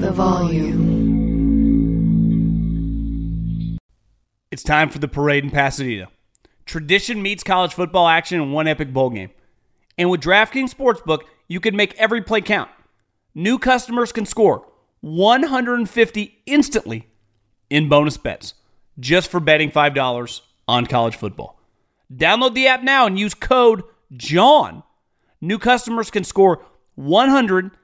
The volume. It's time for the parade in Pasadena. Tradition meets college football action in one epic bowl game. And with DraftKings Sportsbook, you can make every play count. New customers can score 150 instantly in bonus bets just for betting $5 on college football. Download the app now and use code JOHN. New customers can score 150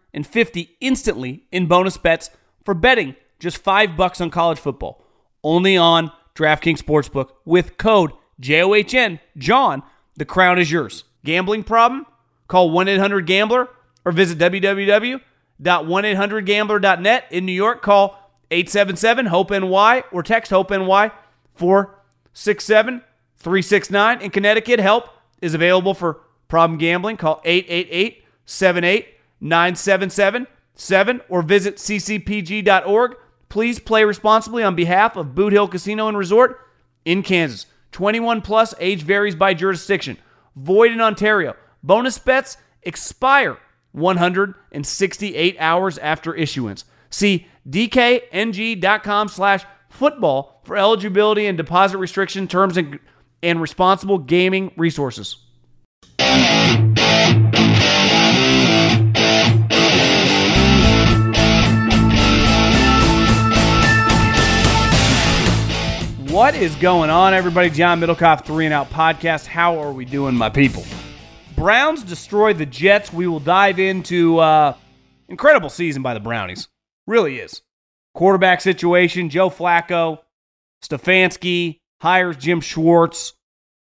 instantly in bonus bets for betting just 5 bucks on college football. Only on DraftKings Sportsbook with code JOHN. John, the crown is yours. Gambling problem? Call 1-800-GAMBLER or visit www.1800gambler.net. In New York, call 877-HOPE-NY or text HOPE-NY 467-369. In Connecticut, help is available for problem gambling. Call 888-78-977-7 or visit ccpg.org. Please play responsibly on behalf of Boot Hill Casino and Resort in Kansas. 21 plus, age varies by jurisdiction. Void in Ontario. Bonus bets expire 168 hours after issuance. See dkng.com slash football for eligibility and deposit restriction terms and, and responsible gaming resources. What is going on, everybody? John Middlekauff, Three and Out Podcast. How are we doing, my people? Browns destroy the Jets. We will dive into uh, incredible season by the Brownies. Really is. Quarterback situation, Joe Flacco, Stefanski hires Jim Schwartz.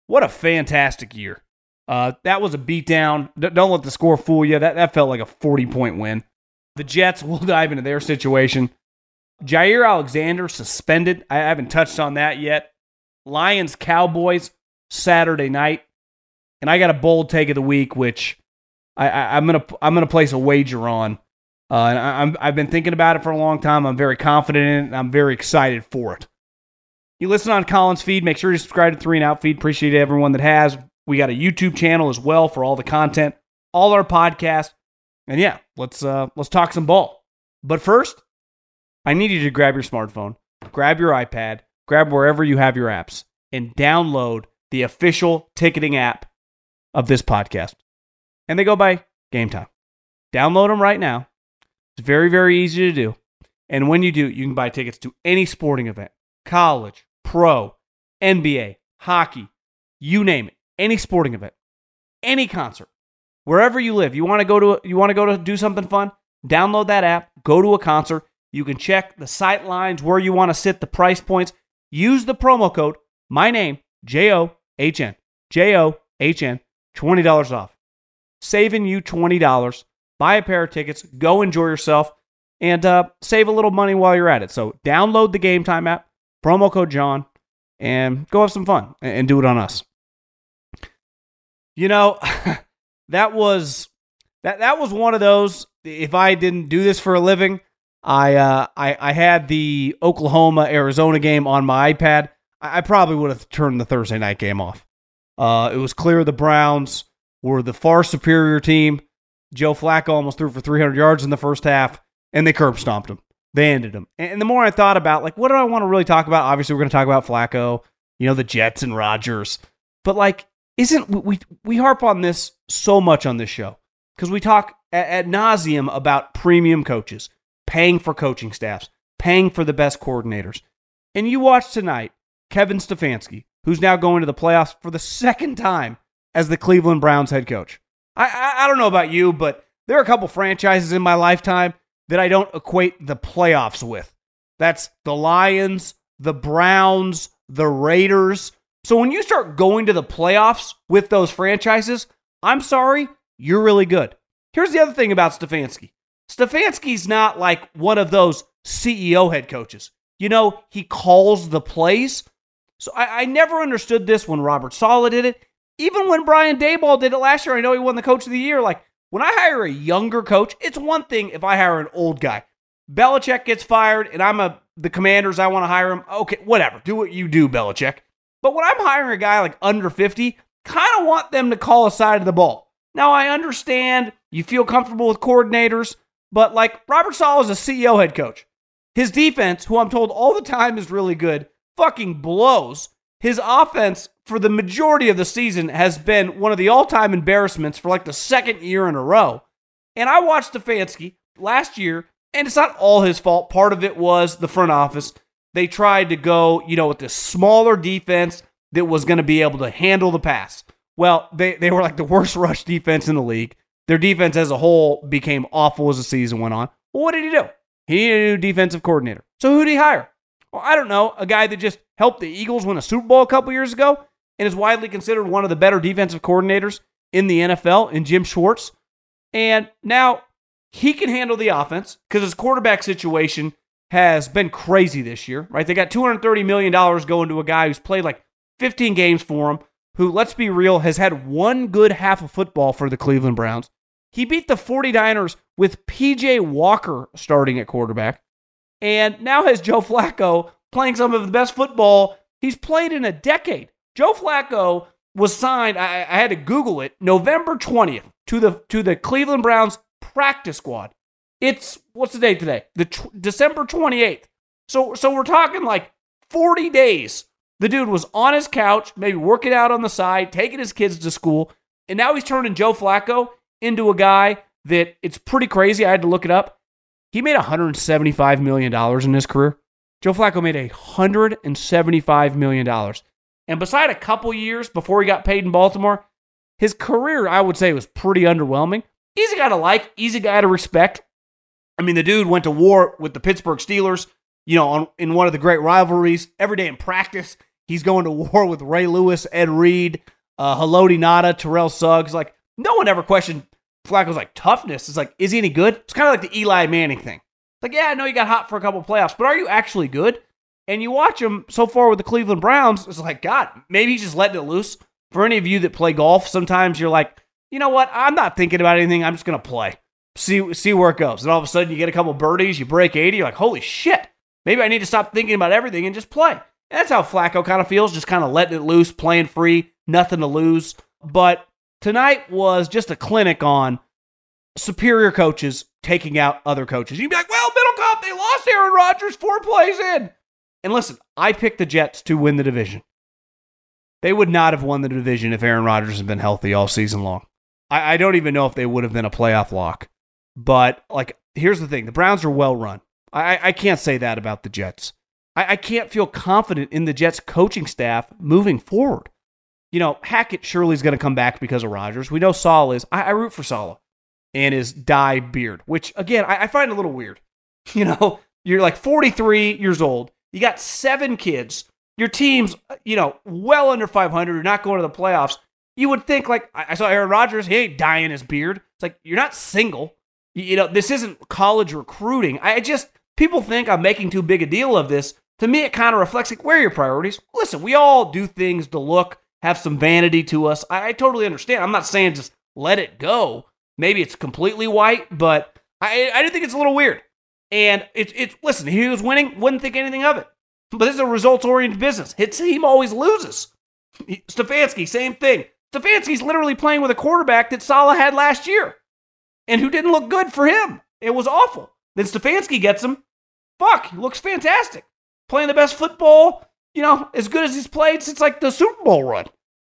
What a fantastic year. Uh, that was a beatdown. D- don't let the score fool you. That, that felt like a 40 point win. The Jets, we'll dive into their situation. Jaire Alexander suspended. I haven't touched on that yet. Lions Cowboys Saturday night, and I got a bold take of the week, which I, am gonna I'm gonna place a wager on. Uh, and I, I've been thinking about it for a long time. I'm very confident in it. And I'm very excited for it. You listen on Colin's feed. Make sure you subscribe to Three and Out feed. Appreciate everyone that has. We got a YouTube channel as well for all the content, all our podcasts, and yeah, let's uh let's talk some ball. But first, I need you to grab your smartphone, grab your iPad, grab wherever you have your apps, and download the official ticketing app of this podcast. And they go by Gametime. Download them right now. It's very, very easy to do. And when you do, you can buy tickets to any sporting event college, pro, NBA, hockey, you name it, any sporting event, any concert, wherever you live. You want to go to you want to go to do something fun? Download that app, go to a concert. You can check the sight lines where you want to sit the price points. Use the promo code my name J O H N J O H N twenty dollars off, saving you twenty dollars. Buy a pair of tickets, go enjoy yourself, and uh, save a little money while you're at it. So download the Gametime app, promo code John, and go have some fun and do it on us. You know, that was that that was one of those. If I didn't do this for a living, I uh, I I had the Oklahoma Arizona game on my iPad. I, I probably would have turned the Thursday night game off. Uh, it was clear the Browns were the far superior team. Joe Flacco almost threw for 300 yards in the first half. and they curb stomped him. They ended him. And the more I thought about, like, what do I want to really talk about? Obviously, we're going to talk about Flacco, you know, the Jets and Rodgers. But like, isn't we we harp on this so much on this show because we talk at, at nauseum about premium coaches, paying for coaching staffs, paying for the best coordinators. And you watch tonight Kevin Stefanski, who's now going to the playoffs for the second time as the Cleveland Browns head coach. I, I, I don't know about you, but there are a couple franchises in my lifetime that I don't equate the playoffs with. That's the Lions, the Browns, the Raiders. So when you start going to the playoffs with those franchises, I'm sorry, you're really good. Here's the other thing about Stefanski Stefanski's not like one of those CEO head coaches. You know, he calls the plays. So I, I never understood this when Robert Saleh did it. Even when Brian Daboll did it last year, I know he won the coach of the year. Like, when I hire a younger coach, it's one thing if I hire an old guy. Belichick gets fired and I'm a the commanders, I want to hire him. Okay, whatever. Do what you do, Belichick. But when I'm hiring a guy like under 50, kind of want them to call a side of the ball. Now I understand you feel comfortable with coordinators, but like Robert Saleh is a CEO head coach. His defense, who I'm told all the time is really good, fucking blows. His offense for the majority of the season has been one of the all-time embarrassments for like the second year in a row. And I watched Stefanski last year, and it's not all his fault. Part of it was the front office. They tried to go, you know, with this smaller defense that was going to be able to handle the pass. Well, they, they were like the worst rush defense in the league. Their defense as a whole became awful as the season went on. Well, what did he do? He needed a new defensive coordinator. So who did he hire? Well, I don't know. A guy that just helped the Eagles win a Super Bowl a couple years ago and is widely considered one of the better defensive coordinators in the NFL in Jim Schwartz. And now he can handle the offense because his quarterback situation has been crazy this year, right? They got $230 million going to a guy who's played like 15 games for him, who, let's be real, has had one good half of football for the Cleveland Browns. He beat the 49ers with PJ Walker starting at quarterback, and now has Joe Flacco playing some of the best football he's played in a decade. Joe Flacco was signed, I, I had to Google it, November 20th to the to the Cleveland Browns practice squad. It's what's the date today? The tw- December 28th. So so we're talking like 40 days. The dude was on his couch, maybe working out on the side, taking his kids to school, and now he's turning Joe Flacco into a guy that it's pretty crazy. I had to look it up. He made 175 million dollars in his career. Joe Flacco made 175 million dollars. And beside a couple years before he got paid in Baltimore, his career, I would say, was pretty underwhelming. Easy guy to like, easy guy to respect. I mean, the dude went to war with the Pittsburgh Steelers, you know, on, in one of the great rivalries. Every day in practice, he's going to war with Ray Lewis, Ed Reed, uh, Haloti Ngata, Terrell Suggs. Like, no one ever questioned Flacco's like toughness. It's like, is he any good? It's kind of like the Eli Manning thing. Like, yeah, I know you got hot for a couple playoffs, but are you actually good? And you watch him so far with the Cleveland Browns, it's like, God, maybe he's just letting it loose. For any of you that play golf, sometimes you're like, you know what? I'm not thinking about anything. I'm just to play. See, see where it goes. And all of a sudden, you get a couple birdies, you break 80. You're like, holy shit. Maybe I need to stop thinking about everything and just play. That's how Flacco kind of feels, just kind of letting it loose, playing free, nothing to lose. But tonight was just a clinic on superior coaches taking out other coaches. You'd be like, well, Middlekauff, they lost Aaron Rodgers four plays in. And listen, I picked the Jets to win the division. They would not have won the division if Aaron Rodgers had been healthy all season long. I, I don't even know if they would have been a playoff lock. But like, here's the thing: the Browns are well run. I, I can't say that about the Jets. I, I can't feel confident in the Jets coaching staff moving forward. You know, Hackett surely is going to come back because of Rodgers. We know Saleh is. I, I root for Saleh and his dye beard, which again I, I find a little weird. You know, you're like 43 years old. You got seven kids. Your team's, you know, well under 500. You're not going to the playoffs. You would think, like, I saw Aaron Rodgers. He ain't dyeing his beard. It's like, you're not single. You know, this isn't college recruiting. I just, people think I'm making too big a deal of this. To me, it kind of reflects, like, where are your priorities? Listen, we all do things to look, have some vanity to us. I, I totally understand. I'm not saying just let it go. Maybe it's completely white, but I, I do think it's a little weird. And it's it's listen, he was winning, wouldn't think anything of it. But this is a results oriented business. His team always loses. Stefanski, same thing. Stefanski's literally playing with a quarterback that Saleh had last year and who didn't look good for him. It was awful. Then Stefanski gets him. Fuck, he looks fantastic. Playing the best football, you know, as good as he's played since like the Super Bowl run.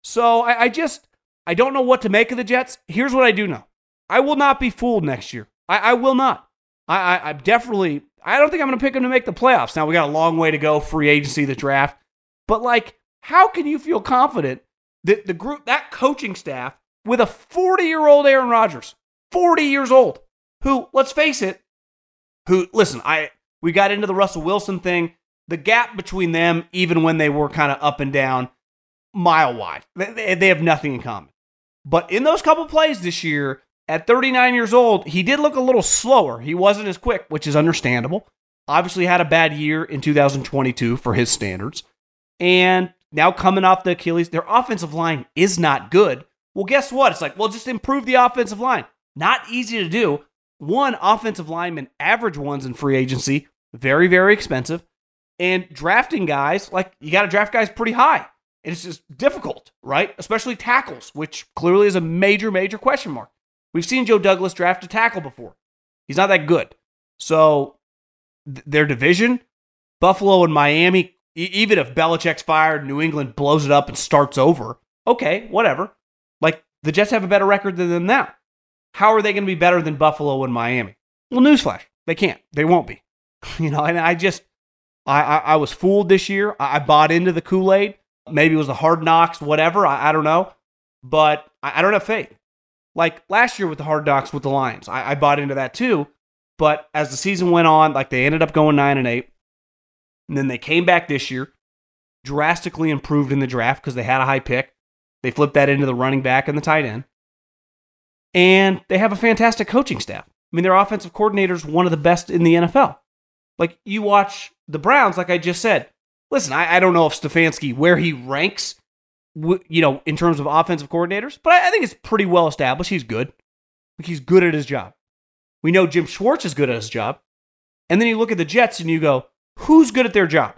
So I, I just, I don't know what to make of the Jets. Here's what I do know I will not be fooled next year. I, I will not. I, I, I'm definitely, I don't think I'm going to pick them to make the playoffs. Now, we got a long way to go, free agency, the draft. But like, how can you feel confident that the group, that coaching staff, with a 40 year old Aaron Rodgers, 40 years old, who, let's face it, who, listen, I, we got into the Russell Wilson thing. The gap between them, even when they were kind of up and down, mile wide. They, they have nothing in common. But in those couple plays this year, at 39 years old, he did look a little slower. He wasn't as quick, which is understandable. Obviously, had a bad year in 2022 for his standards. And now coming off the Achilles, their offensive line is not good. Well, guess what? It's like, well, just improve the offensive line. Not easy to do. One, offensive lineman, average ones in free agency, very, very expensive. And drafting guys, like, you got to draft guys pretty high. And it's just difficult, right? Especially tackles, which clearly is a major, major question mark. We've seen Joe Douglas draft a tackle before. He's not that good. So th- their division, Buffalo and Miami, e- even if Belichick's fired, New England blows it up and starts over, okay, whatever. Like the Jets have a better record than them now. How are they going to be better than Buffalo and Miami? Well, newsflash, they can't. They won't be. You know, and I just, I, I, I was fooled this year. I, I bought into the Kool Aid. Maybe it was the hard knocks, whatever. I, I don't know. But I, I don't have faith. Like last year with the hard knocks with the Lions, I, I bought into that too. But as the season went on, like they ended up going nine and eight. And then they came back this year, drastically improved in the draft because they had a high pick. They flipped that into the running back and the tight end. And they have a fantastic coaching staff. I mean, their offensive coordinator is one of the best in the NFL. Like you watch the Browns, like I just said. Listen, I, I don't know if Stefanski where he ranks, you know, in terms of offensive coordinators, but I, I think it's pretty well established. He's good. Like he's good at his job. We know Jim Schwartz is good at his job. And then you look at the Jets and you go, who's good at their job?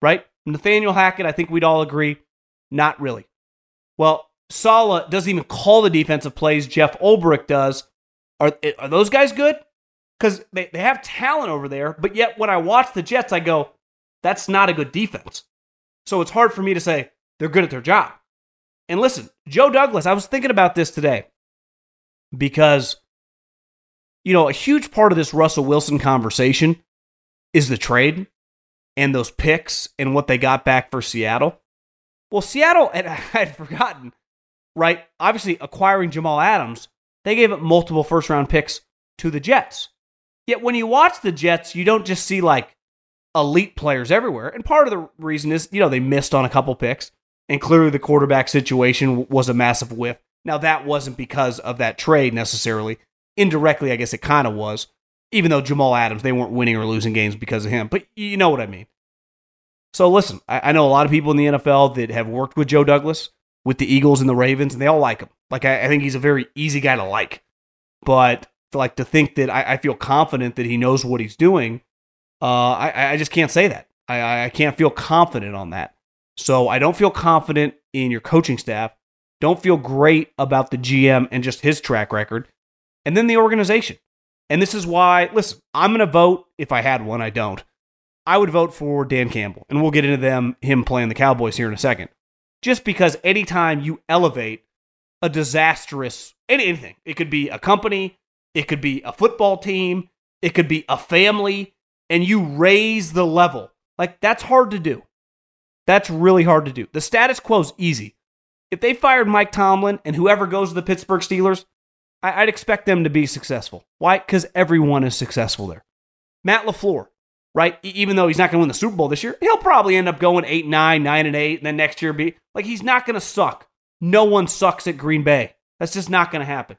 Right? Nathaniel Hackett, I think we'd all agree, not really. Well, Saleh doesn't even call the defensive plays. Jeff Ulbrich does. Are, are those guys good? Because they, they have talent over there, but yet when I watch the Jets, I go, that's not a good defense. So it's hard for me to say they're good at their job. And listen, Joe Douglas, I was thinking about this today because, you know, a huge part of this Russell Wilson conversation is the trade and those picks and what they got back for Seattle. Well, Seattle, and I had forgotten, right? Obviously, acquiring Jamal Adams, they gave up multiple first round picks to the Jets. Yet when you watch the Jets, you don't just see like elite players everywhere. And part of the reason is, you know, they missed on a couple picks, and clearly the quarterback situation was a massive whiff. Now, that wasn't because of that trade necessarily. Indirectly, I guess it kind of was, even though Jamal Adams, they weren't winning or losing games because of him. But you know what I mean. So listen, I, I know a lot of people in the NFL that have worked with Joe Douglas, with the Eagles and the Ravens, and they all like him. Like, I, I think he's a very easy guy to like. But like to think that I, I feel confident that he knows what he's doing, uh, I, I just can't say that. I, I can't feel confident on that. So I don't feel confident in your coaching staff. Don't feel great about the GM and just his track record. And then the organization. And this is why, listen, I'm going to vote. If I had one, I don't. I would vote for Dan Campbell. And we'll get into them, him playing the Cowboys here in a second. Just because anytime you elevate a disastrous anything, it could be a company, it could be a football team, it could be a family, and you raise the level. Like, that's hard to do. That's really hard to do. The status quo is easy. If they fired Mike Tomlin and whoever goes to the Pittsburgh Steelers, I- would expect them to be successful. Why? Because everyone is successful there. Matt LaFleur, right? E- even though he's not going to win the Super Bowl this year, he'll probably end up going 8 9, 9 and 8, and then next year be like, he's not going to suck. No one sucks at Green Bay. That's just not going to happen.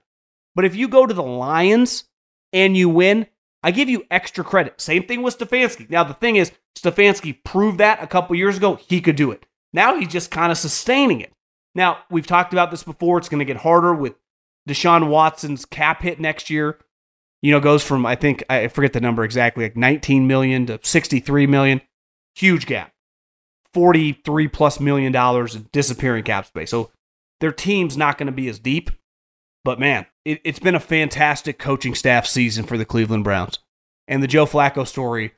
But if you go to the Lions and you win, I give you extra credit. Same thing with Stefanski. Now, the thing is, Stefanski proved that a couple years ago. He could do it. Now he's just kind of sustaining it. Now, we've talked about this before. It's going to get harder with Deshaun Watson's cap hit next year. You know, goes from, I think, I forget the number exactly, like 19 million to 63 million. Huge gap. 43 plus million dollars in disappearing cap space. So their team's not going to be as deep. But man, it, it's been a fantastic coaching staff season for the Cleveland Browns. And the Joe Flacco story,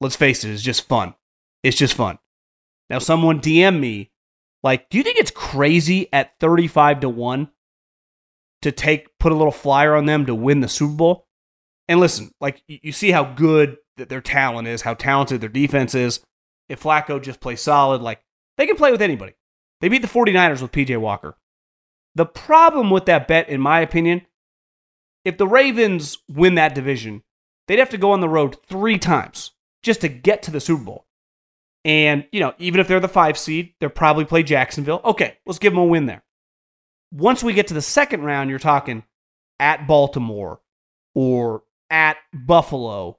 let's face it, is just fun. It's just fun. Now, someone DM me, like, do you think it's crazy at 35 to 1 to take, put a little flyer on them to win the Super Bowl? And listen, like, you see how good that their talent is, how talented their defense is. If Flacco just plays solid, like, they can play with anybody. They beat the 49ers with PJ Walker. The problem with that bet, in my opinion, if the Ravens win that division, they'd have to go on the road three times just to get to the Super Bowl. And, you know, even if they're the five seed, they'll probably play Jacksonville. Okay, let's give them a win there. Once we get to the second round, you're talking at Baltimore or at Buffalo,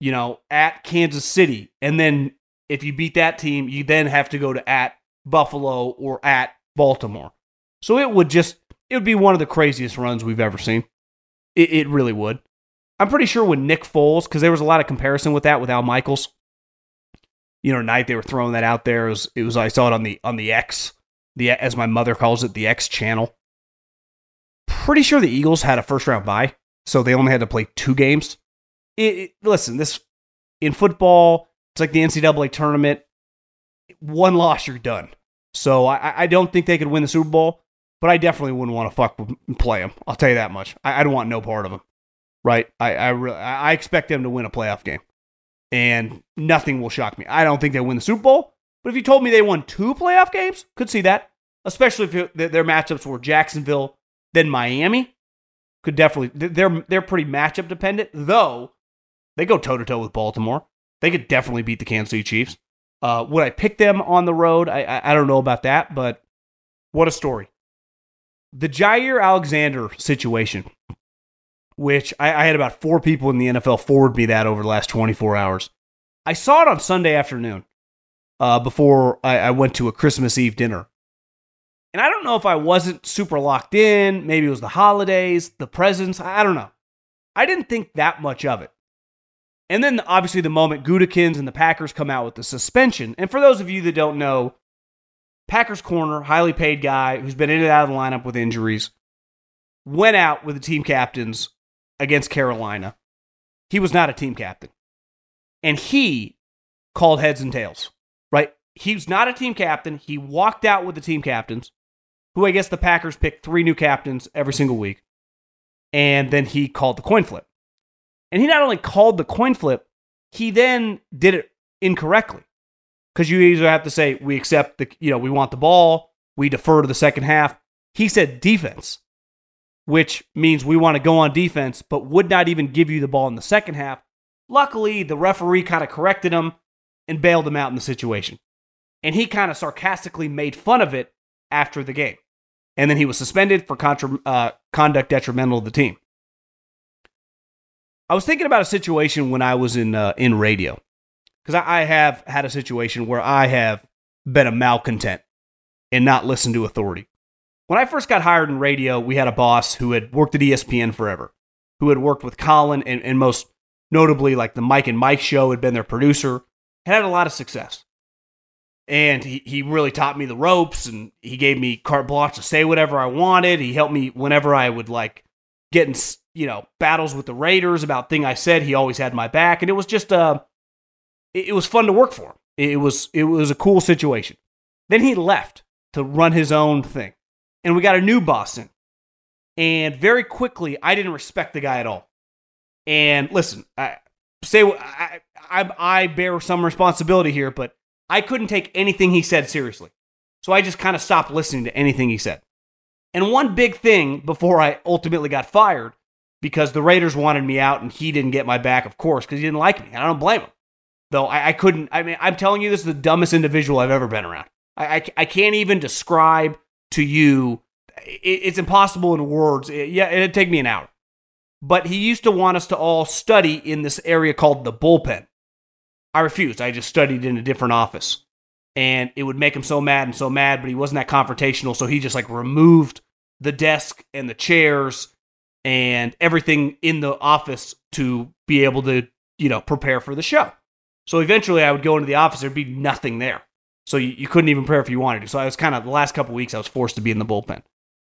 you know, at Kansas City. And then if you beat that team, you then have to go to at Buffalo or at Baltimore. So it would just, it would be one of the craziest runs we've ever seen. It, it really would. I'm pretty sure when Nick Foles, because there was a lot of comparison with that with Al Michaels. You know, night they were throwing that out there. It was, it was I saw it on the on the X, the as my mother calls it, the X channel. Pretty sure the Eagles had a first round bye, so they only had to play two games. It, it, listen, this in football, it's like the NCAA tournament. One loss, you're done. So I, I don't think they could win the Super Bowl, but I definitely wouldn't want to fuck play them. I'll tell you that much. I, don't want no part of them. Right? I I, really, I expect them to win a playoff game, and nothing will shock me. I don't think they win the Super Bowl, but if you told me they won two playoff games, could see that. Especially if it, their matchups were Jacksonville, then Miami, could definitely. They're they're pretty matchup dependent, though. They go toe to toe with Baltimore. They could definitely beat the Kansas City Chiefs. Uh, would I pick them on the road? I, I, I don't know about that, but what a story. The Jaire Alexander situation, which I, I had about four people in the NFL forward me that over the last 24 hours. I saw it on Sunday afternoon uh, before I, I went to a Christmas Eve dinner. And I don't know if I wasn't super locked in. Maybe it was the holidays, the presents. I don't know. I didn't think that much of it. And then obviously the moment Gutekunst and the Packers come out with the suspension. And for those of you that don't know, Packers corner, highly paid guy who's been in and out of the lineup with injuries, went out with the team captains against Carolina. He was not a team captain. And he called heads and tails, right? He was not a team captain. He walked out with the team captains, who I guess the Packers pick three new captains every single week. And then he called the coin flip. And he not only called the coin flip, he then did it incorrectly. Because you either have to say, we accept the, you know, we want the ball, we defer to the second half. He said defense, which means we want to go on defense, but would not even give you the ball in the second half. Luckily, the referee kind of corrected him and bailed him out in the situation. And he kind of sarcastically made fun of it after the game. And then he was suspended for contra- uh, conduct detrimental to the team. I was thinking about a situation when I was in uh, in radio because I, I have had a situation where I have been a malcontent and not listened to authority. When I first got hired in radio, we had a boss who had worked at ESPN forever, who had worked with Colin and, and most notably like the Mike and Mike show, had been their producer, had had a lot of success. And he, he really taught me the ropes and he gave me carte blanche to say whatever I wanted. He helped me whenever I would like get in you know, battles with the Raiders about thing I said. He always had my back, and it was just uh, it, was fun to work for him. It was it was a cool situation. Then he left to run his own thing, and we got a new boss in. And very quickly, I didn't respect the guy at all. And listen, I say I, I, I bear some responsibility here, but I couldn't take anything he said seriously. So I just kind of stopped listening to anything he said. And one big thing before I ultimately got fired because the Raiders wanted me out and he didn't get my back, of course, because he didn't like me. And I don't blame him. Though I, I, couldn't, I mean, I'm telling you, this is the dumbest individual I've ever been around. I, I, I can't even describe to you, it, it's impossible in words. It, yeah, it'd take me an hour. But he used to want us to all study in this area called the bullpen. I refused. I just studied in a different office. And it would make him so mad and so mad, but he wasn't that confrontational. So he just like removed the desk and the chairs and everything in the office to be able to, you know, prepare for the show. So eventually I would go into the office, there'd be nothing there. So you, you couldn't even pray if you wanted to. So I was kind of, the last couple weeks, I was forced to be in the bullpen.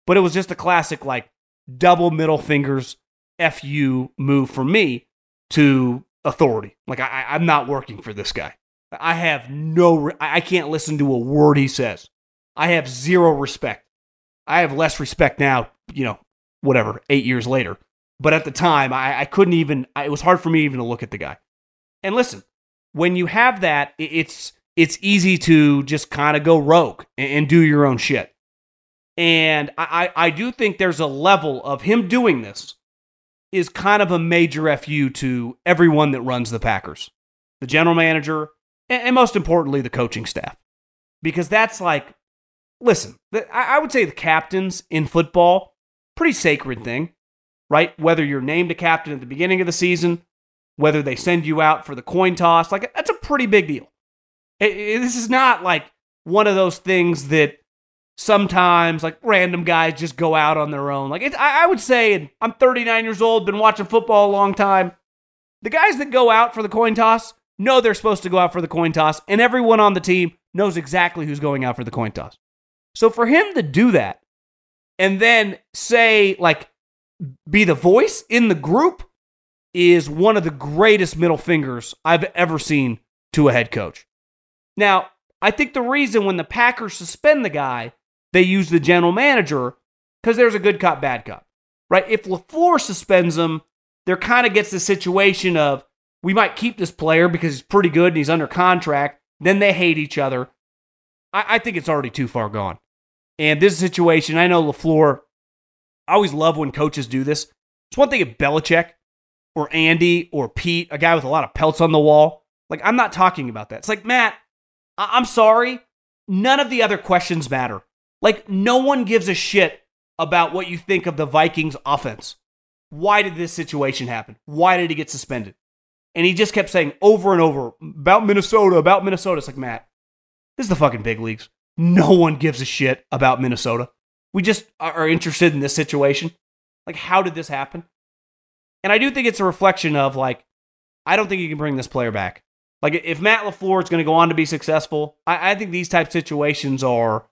But it was just a classic, like, double middle fingers FU move for me to authority. Like I, I'm not working for this guy. I have no. I can't listen to a word he says. I have zero respect. I have less respect now. You know, whatever. Eight years later, but at the time, I, I couldn't even. I, it was hard for me even to look at the guy. And listen, when you have that, it's it's easy to just kind of go rogue and, and, do your own shit. And I, I do think there's a level of him doing this is kind of a major fu to everyone that runs the Packers, the general manager, and, most importantly, the coaching staff, because that's like, listen, I would say the captains in football, pretty sacred thing, right? Whether you're named a captain at the beginning of the season whether they send you out for the coin toss. Like, that's a pretty big deal. It, it, this is not like one of those things that sometimes like random guys just go out on their own. Like, I, I would say, and I'm 39 years old, been watching football a long time. The guys that go out for the coin toss know they're supposed to go out for the coin toss, and everyone on the team knows exactly who's going out for the coin toss. So for him to do that and then say, like, be the voice in the group is one of the greatest middle fingers I've ever seen to a head coach. Now, I think the reason when the Packers suspend the guy, they use the general manager because there's a good cop, bad cop, right? If LaFleur suspends him, there kind of gets the situation of we might keep this player because he's pretty good and he's under contract. Then they hate each other. I, I think it's already too far gone. And this situation, I know LaFleur, I always love when coaches do this. It's one thing if Belichick or Andy or Pete, a guy with a lot of pelts on the wall. Like, I'm not talking about that. It's like, Matt, I- I'm sorry. None of the other questions matter. Like, no one gives a shit about what you think of the Vikings offense. Why did this situation happen? Why did he get suspended? And he just kept saying over and over about Minnesota, about Minnesota. It's like, Matt, this is the fucking big leagues. No one gives a shit about Minnesota. We just are interested in this situation. Like, how did this happen? And I do think it's a reflection of like, I don't think you can bring this player back. Like if Matt LaFleur is going to go on to be successful, I, I think these type situations are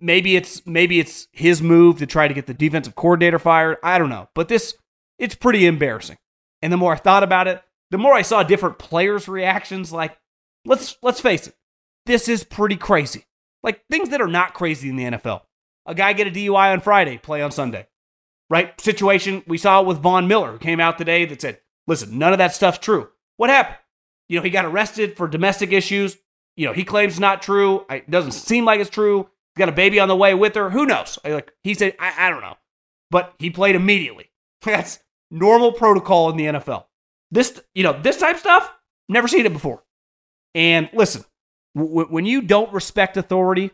maybe it's maybe it's his move to try to get the defensive coordinator fired. I don't know. But this it's pretty embarrassing. And the more I thought about it, the more I saw different players' reactions, like, let's let's face it, this is pretty crazy. Like things that are not crazy in the NFL. A guy get a DUI on Friday, play on Sunday right? Situation we saw with Von Miller, who came out today that said, listen, none of that stuff's true. What happened? You know, he got arrested for domestic issues. You know, he claims not true. It doesn't seem like it's true. He's got a baby on the way with her. Who knows? Like he said, I, I don't know. But he played immediately. That's normal protocol in the NFL. This, you know, this type stuff, never seen it before. And listen, w- when you don't respect authority,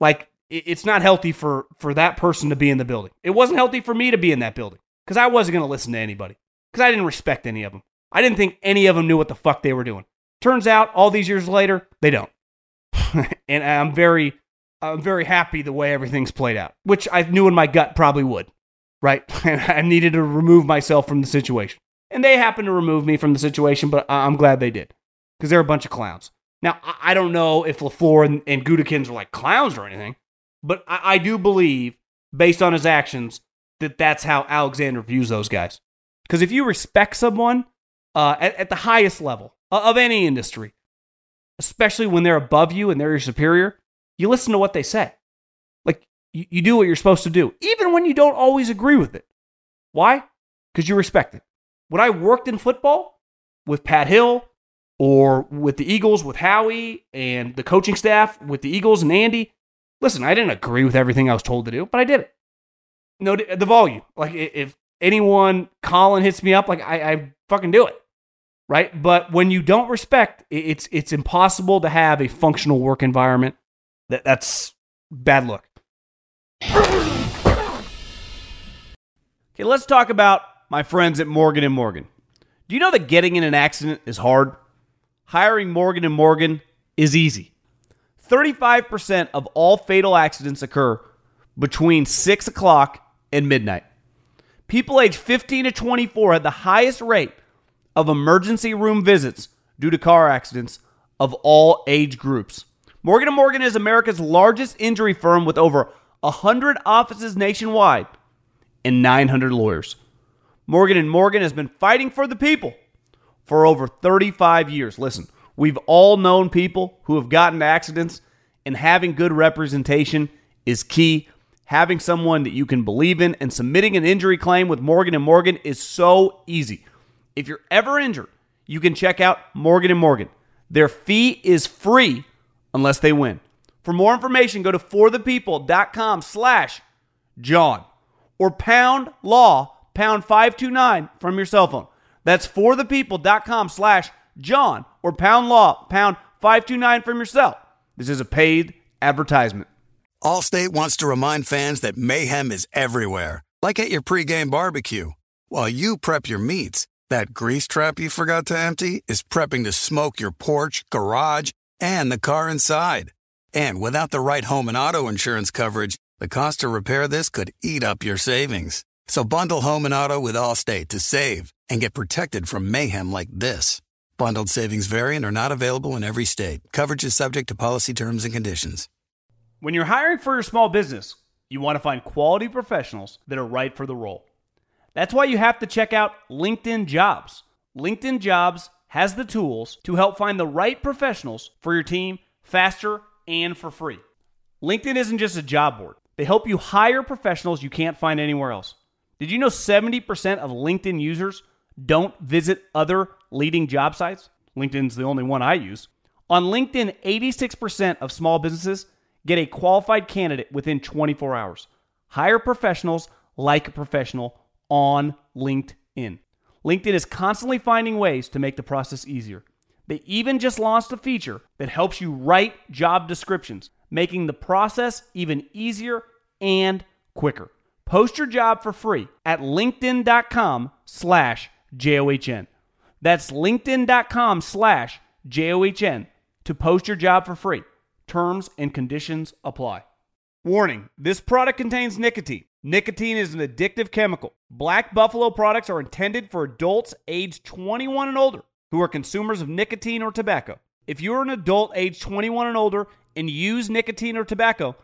like it's not healthy for for that person to be in the building. It wasn't healthy for me to be in that building because I wasn't going to listen to anybody because I didn't respect any of them. I didn't think any of them knew what the fuck they were doing. Turns out, all these years later, they don't. and I'm very, I'm very happy the way everything's played out, which I knew in my gut probably would, right? And I needed to remove myself from the situation, and they happened to remove me from the situation, but I'm glad they did because they're a bunch of clowns. Now, I don't know if LaFleur and, and Gutekunst are like clowns or anything, but I, I do believe, based on his actions, that that's how Alexander views those guys. Because if you respect someone uh, at, at the highest level of any industry, especially when they're above you and they're your superior, you listen to what they say. Like you, you do what you're supposed to do, even when you don't always agree with it. Why? Because you respect it. When I worked in football with Pat Hill or with the Eagles with Howie and the coaching staff with the Eagles and Andy, Listen, I didn't agree with everything I was told to do, but I did it. No, the volume. Like if anyone, Colin hits me up, like I, I fucking do it, right? But when you don't respect, it's it's impossible to have a functional work environment. That that's bad luck. Okay, let's talk about my friends at Morgan and Morgan. Do you know that getting in an accident is hard? Hiring Morgan and Morgan is easy. 35% of all fatal accidents occur between 6 o'clock and midnight. People aged 15 to 24 had the highest rate of emergency room visits due to car accidents of all age groups. Morgan & Morgan is America's largest injury firm with over 100 offices nationwide and 900 lawyers. Morgan & Morgan has been fighting for the people for over 35 years. Listen, we've all known people who have gotten accidents, and having good representation is key. Having someone that you can believe in and submitting an injury claim with Morgan and Morgan is so easy. If you're ever injured, you can check out Morgan and Morgan. Their fee is free unless they win. For more information, go to forthepeople.com slash John or pound law, pound 529 from your cell phone. That's forthepeople.com slash John or pound law, pound 529 from your cell. This is a paid advertisement. Allstate wants to remind fans that mayhem is everywhere, like at your pregame barbecue. While you prep your meats, that grease trap you forgot to empty is prepping to smoke your porch, garage, and the car inside. And without the right home and auto insurance coverage, the cost to repair this could eat up your savings. So bundle home and auto with Allstate to save and get protected from mayhem like this. Bundled savings variant are not available in every state. Coverage is subject to policy terms and conditions. When you're hiring for your small business, you want to find quality professionals that are right for the role. That's why you have to check out LinkedIn Jobs. LinkedIn Jobs has the tools to help find the right professionals for your team faster and for free. LinkedIn isn't just a job board, they help you hire professionals you can't find anywhere else. Did you know 70% of LinkedIn users don't visit other leading job sites? LinkedIn's the only one I use. On LinkedIn, 86% of small businesses get a qualified candidate within 24 hours. Hire professionals like a professional on LinkedIn. LinkedIn is constantly finding ways to make the process easier. They even just launched a feature that helps you write job descriptions, making the process even easier and quicker. Post your job for free at linkedin.com slash J-O-H-N. That's linkedin.com slash J-O-H-N to post your job for free. Terms and conditions apply. Warning, this product contains nicotine. Nicotine is an addictive chemical. Black Buffalo products are intended for adults age 21 and older who are consumers of nicotine or tobacco. If you're an adult age 21 and older and use nicotine or tobacco,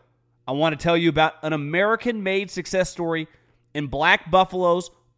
I want to tell you about an American made success story in Black Buffalo's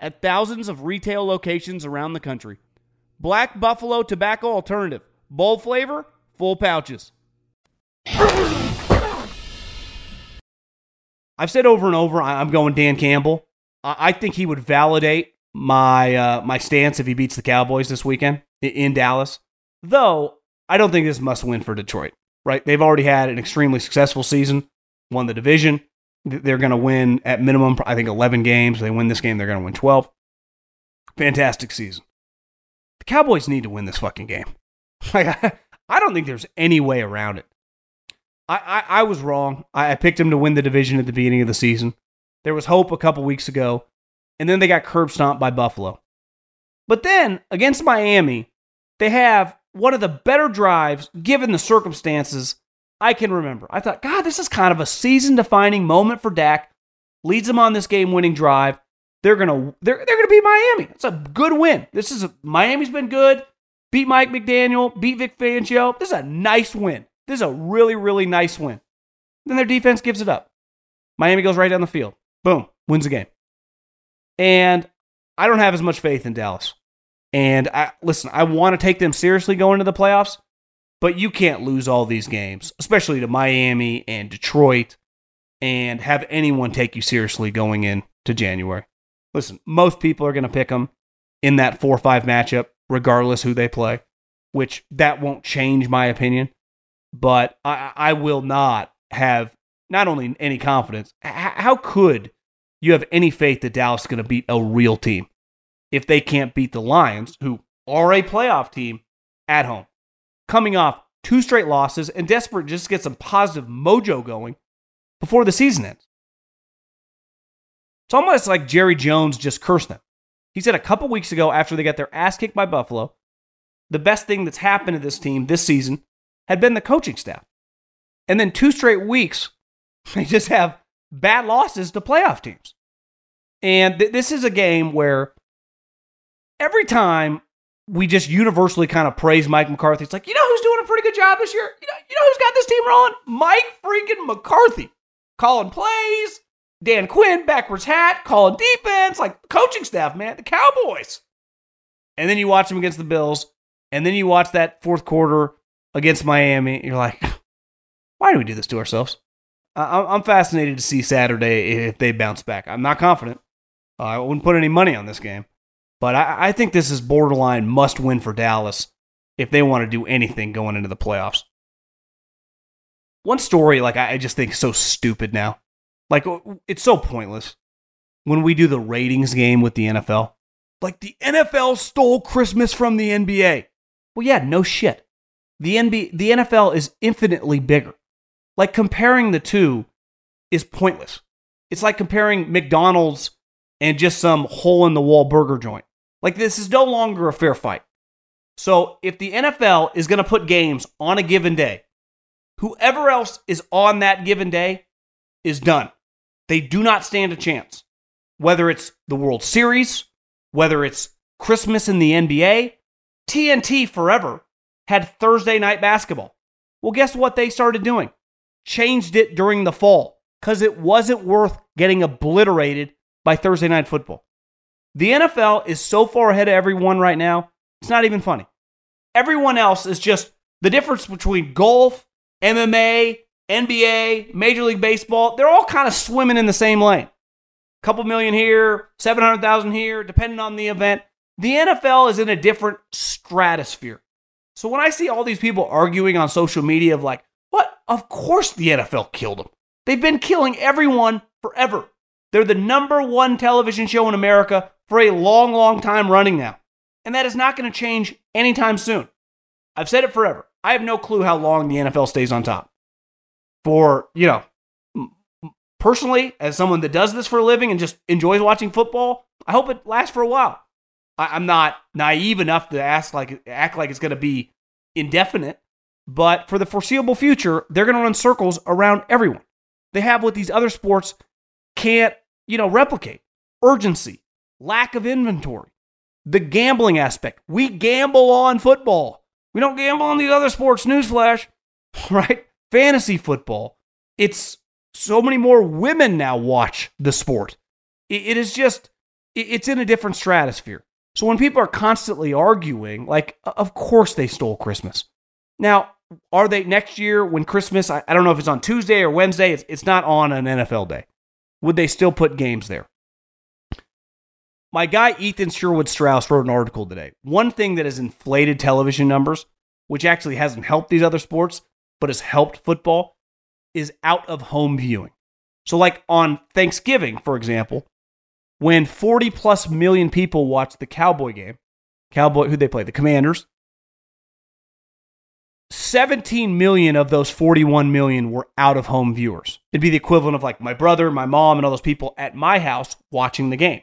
at thousands of retail locations around the country. Black Buffalo Tobacco Alternative. Bold flavor, full pouches. I've said over and over, I'm going Dan Campbell. I think he would validate my uh, my stance if he beats the Cowboys this weekend in Dallas. Though I don't think this must win for Detroit. Right? They've already had an extremely successful season, won the division. They're going to win at minimum, I think, 11 games. They win this game, they're going to win 12. Fantastic season. The Cowboys need to win this fucking game. Like, I don't think there's any way around it. I, I, I was wrong. I, I picked them to win the division at the beginning of the season. There was hope a couple weeks ago, and then they got curb stomped by Buffalo. But then against Miami, they have one of the better drives given the circumstances I can remember. I thought, God, this is kind of a season defining moment for Dak. Leads them on this game winning drive. They're gonna they're they're gonna beat Miami. It's a good win. This is a, Miami's been good. Beat Mike McDaniel, beat Vic Fangio. This is a nice win. This is a really, really nice win. Then their defense gives it up. Miami goes right down the field. Boom, wins the game. And I don't have as much faith in Dallas. And I listen, I want to take them seriously going to the playoffs, but you can't lose all these games, especially to Miami and Detroit, and have anyone take you seriously going into January. Listen, most people are going to pick them in that 4 5 matchup, regardless who they play. which that won't change my opinion. But I, I will not have not only any confidence. How could you have any faith that Dallas is going to beat a real team if they can't beat the Lions, who are a playoff team at home, coming off two straight losses and desperate just to get some positive mojo going before the season ends? It's almost like Jerry Jones just cursed them. He said a couple weeks ago after they got their ass kicked by Buffalo, the best thing that's happened to this team this season had been the coaching staff. And then two straight weeks, they just have bad losses to playoff teams. And th- this is a game where every time we just universally kind of praise Mike McCarthy, it's like, you know who's doing a pretty good job this year? You know, you know who's got this team rolling? Mike freaking McCarthy. Calling plays, Dan Quinn, backwards hat, calling defense, like coaching staff, man, the Cowboys. And then you watch them against the Bills, and then you watch that fourth quarter against Miami. You're like, why do we do this to ourselves? I'm fascinated to see Saturday if they bounce back. I'm not confident. I wouldn't put any money on this game, but I, I think this is borderline must win for Dallas if they want to do anything going into the playoffs. One story, like I just think so stupid now. Like it's so pointless when we do the ratings game with the NFL. Like the NFL stole Christmas from the NBA. Well, yeah, no shit. The NBA, the NFL is infinitely bigger. Like comparing the two is pointless. It's like comparing McDonald's and just some hole in the wall burger joint. Like this is no longer a fair fight. So if the NFL is going to put games on a given day, whoever else is on that given day is done. They do not stand a chance. Whether it's the World Series, whether it's Christmas in the NBA, TNT forever had Thursday night basketball. Well, guess what they started doing? changed it during the fall because it wasn't worth getting obliterated by Thursday night football. The NFL is so far ahead of everyone right now, it's not even funny. Everyone else is just the difference between golf, MMA, NBA, Major League Baseball, they're all kind of swimming in the same lane. A couple million here, 700,000 here, depending on the event. The NFL is in a different stratosphere. So when I see all these people arguing on social media of like, what? Of course the NFL killed them. They've been killing everyone forever. They're the number one television show in America for a long, long time running now. And that is not going to change anytime soon. I've said it forever. I have no clue how long the NFL stays on top. For, you know, personally, as someone that does this for a living and just enjoys watching football, I hope it lasts for a while. I, am not naive enough to ask like act like it's going to be indefinite. But for the foreseeable future, they're going to run circles around everyone. They have what these other sports can't, you know, replicate. Urgency, lack of inventory, the gambling aspect. We gamble on football. We don't gamble on these other sports. Newsflash, right? Fantasy football. It's so many more women now watch the sport. it is just, it's in a different stratosphere. So when people are constantly arguing, like, of course they stole Christmas. Now, are they next year when Christmas? I, don't know if it's on Tuesday or Wednesday. It's not on an NFL day. Would they still put games there? My guy Ethan Sherwood Strauss wrote an article today. One thing that has inflated television numbers, which actually hasn't helped these other sports, but has helped football, is out of home viewing. So, like on Thanksgiving, for example, when 40 plus million people watch the Cowboy game, Cowboy, who they play, the Commanders, 17 million of those 41 million were out of home viewers. It'd be the equivalent of like my brother, my mom, and all those people at my house watching the game.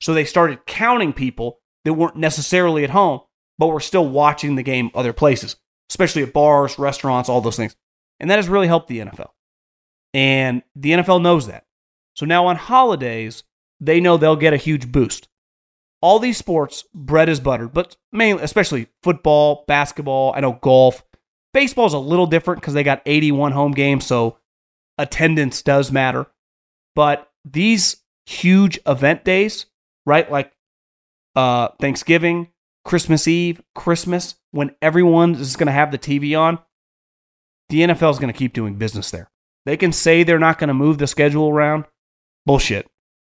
So they started counting people that weren't necessarily at home, but were still watching the game other places, especially at bars, restaurants, all those things. And that has really helped the NFL. And the NFL knows that. So now on holidays, they know they'll get a huge boost. All these sports, bread is buttered, but mainly, especially football, basketball, I know golf, Baseball's a little different because they got 81 home games, so attendance does matter. But these huge event days, right? Like uh, Thanksgiving, Christmas Eve, Christmas, when everyone is going to have the TV on, the NFL is going to keep doing business there. They can say they're not going to move the schedule around. Bullshit.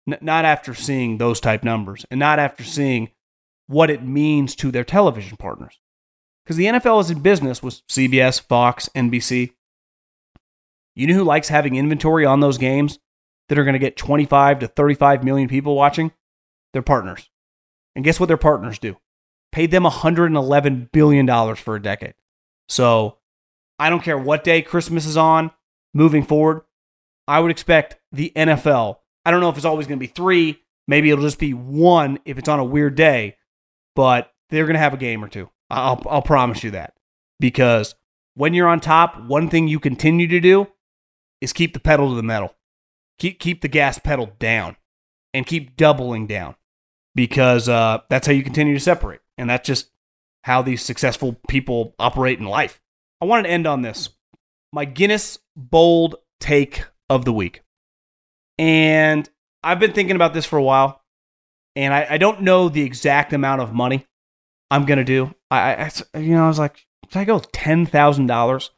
N- not after seeing those type numbers and not after seeing what it means to their television partners. because the NFL is in business with CBS, Fox, NBC. You know who likes having inventory on those games that are going to get 25 to 35 million people watching? Their partners. And guess what their partners do? Paid them $111 billion for a decade. So I don't care what day Christmas is on moving forward. I would expect the NFL. I don't know if it's always going to be three. Maybe it'll just be one if it's on a weird day, but they're going to have a game or two. I'll, I'll promise you that. Because when you're on top, one thing you continue to do is keep the pedal to the metal. Keep, keep the gas pedal down and keep doubling down because uh, that's how you continue to separate. And that's just how these successful people operate in life. I wanted to end on this my Guinness bold take of the week. And I've been thinking about this for a while, and I, I don't know the exact amount of money I'm gonna do. I, I you know I was like, should I go ten thousand dollars?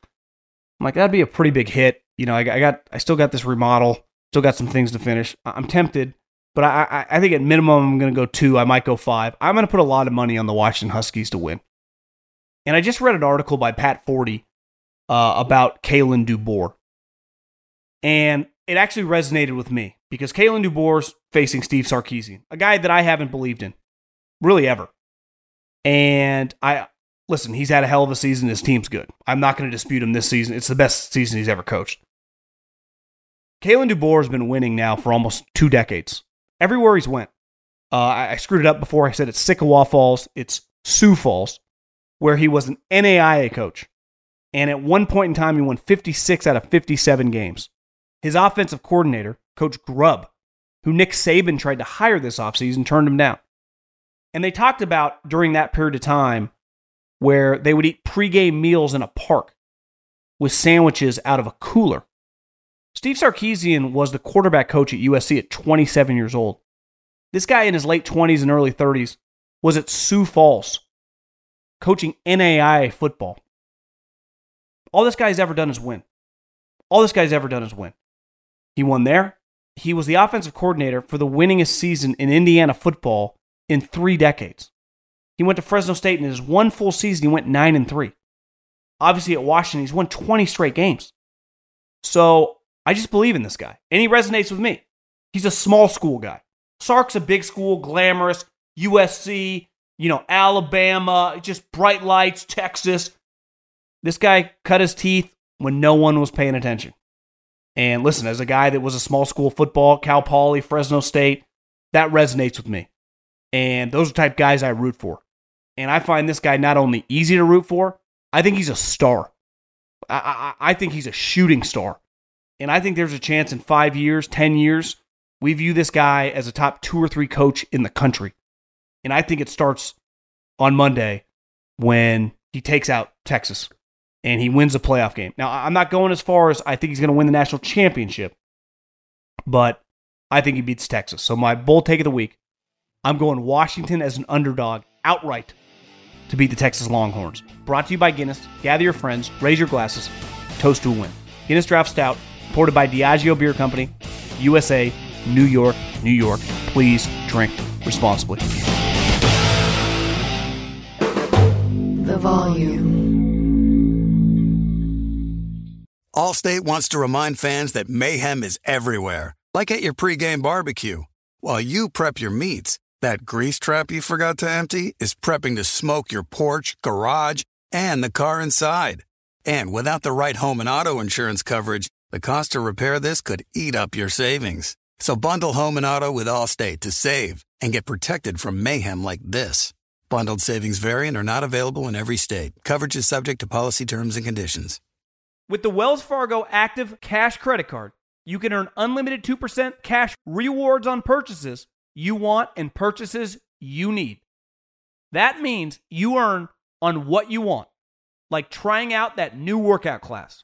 I'm like that'd be a pretty big hit. You know, I, I got I still got this remodel, still got some things to finish. I'm tempted, but I, I, think at minimum I'm going to go two. I might go five. I'm going to put a lot of money on the Washington Huskies to win. And I just read an article by Pat Forde uh, about Kalen DeBoer. And it actually resonated with me because Kalen DeBoer's facing Steve Sarkisian, a guy that I haven't believed in, really ever. And I listen, he's had a hell of a season. His team's good. I'm not going to dispute him this season. It's the best season he's ever coached. Kalen DeBoer has been winning now for almost two decades everywhere he's went. Uh, I, I, screwed it up before. I said it's Chickasaw Falls. It's Sioux Falls, where he was an NAIA coach. And at one point in time, he won 56 out of 57 games. His offensive coordinator, Coach Grubb, who Nick Saban tried to hire this offseason, turned him down. And they talked about during that period of time where they would eat pregame meals in a park with sandwiches out of a cooler. Steve Sarkisian was the quarterback coach at USC at 27 years old. This guy in his late 20s and early 30s was at Sioux Falls coaching NAIA football. All this guy's ever done is win. All this guy's ever done is win. He won there. He was the offensive coordinator for the winningest season in Indiana football in three decades. He went to Fresno State and in his one full season, he went 9 and 3. Obviously, at Washington, he's won 20 straight games. So I just believe in this guy, and he resonates with me. He's a small school guy. Sark's a big school, glamorous, USC, you know, Alabama, just bright lights, Texas. This guy cut his teeth when no one was paying attention. And listen, as a guy that was a small school football, Cal Poly, Fresno State, that resonates with me. And those are type guys I root for. And I find this guy not only easy to root for, I think he's a star. I, I, I think he's a shooting star. And I think there's a chance in five years, 10 years, we view this guy as a top two or three coach in the country. And I think it starts on Monday when he takes out Texas and he wins a playoff game. Now, I'm not going as far as I think he's going to win the national championship, but I think he beats Texas. So, my bold take of the week I'm going Washington as an underdog outright to beat the Texas Longhorns. Brought to you by Guinness. Gather your friends, raise your glasses, toast to a win. Guinness Draft Stout Imported by Diageo Beer Company, USA, New York, New York. Please drink responsibly. The volume. Allstate wants to remind fans that mayhem is everywhere, like at your pregame barbecue. While you prep your meats, that grease trap you forgot to empty is prepping to smoke your porch, garage, and the car inside. And without the right home and auto insurance coverage, the cost to repair this could eat up your savings. So bundle home and auto with Allstate to save and get protected from mayhem like this. Bundled savings variant are not available in every state. Coverage is subject to policy terms and conditions. With the Wells Fargo Active Cash Credit Card, you can earn unlimited 2% cash rewards on purchases you want and purchases you need. That means you earn on what you want, like trying out that new workout class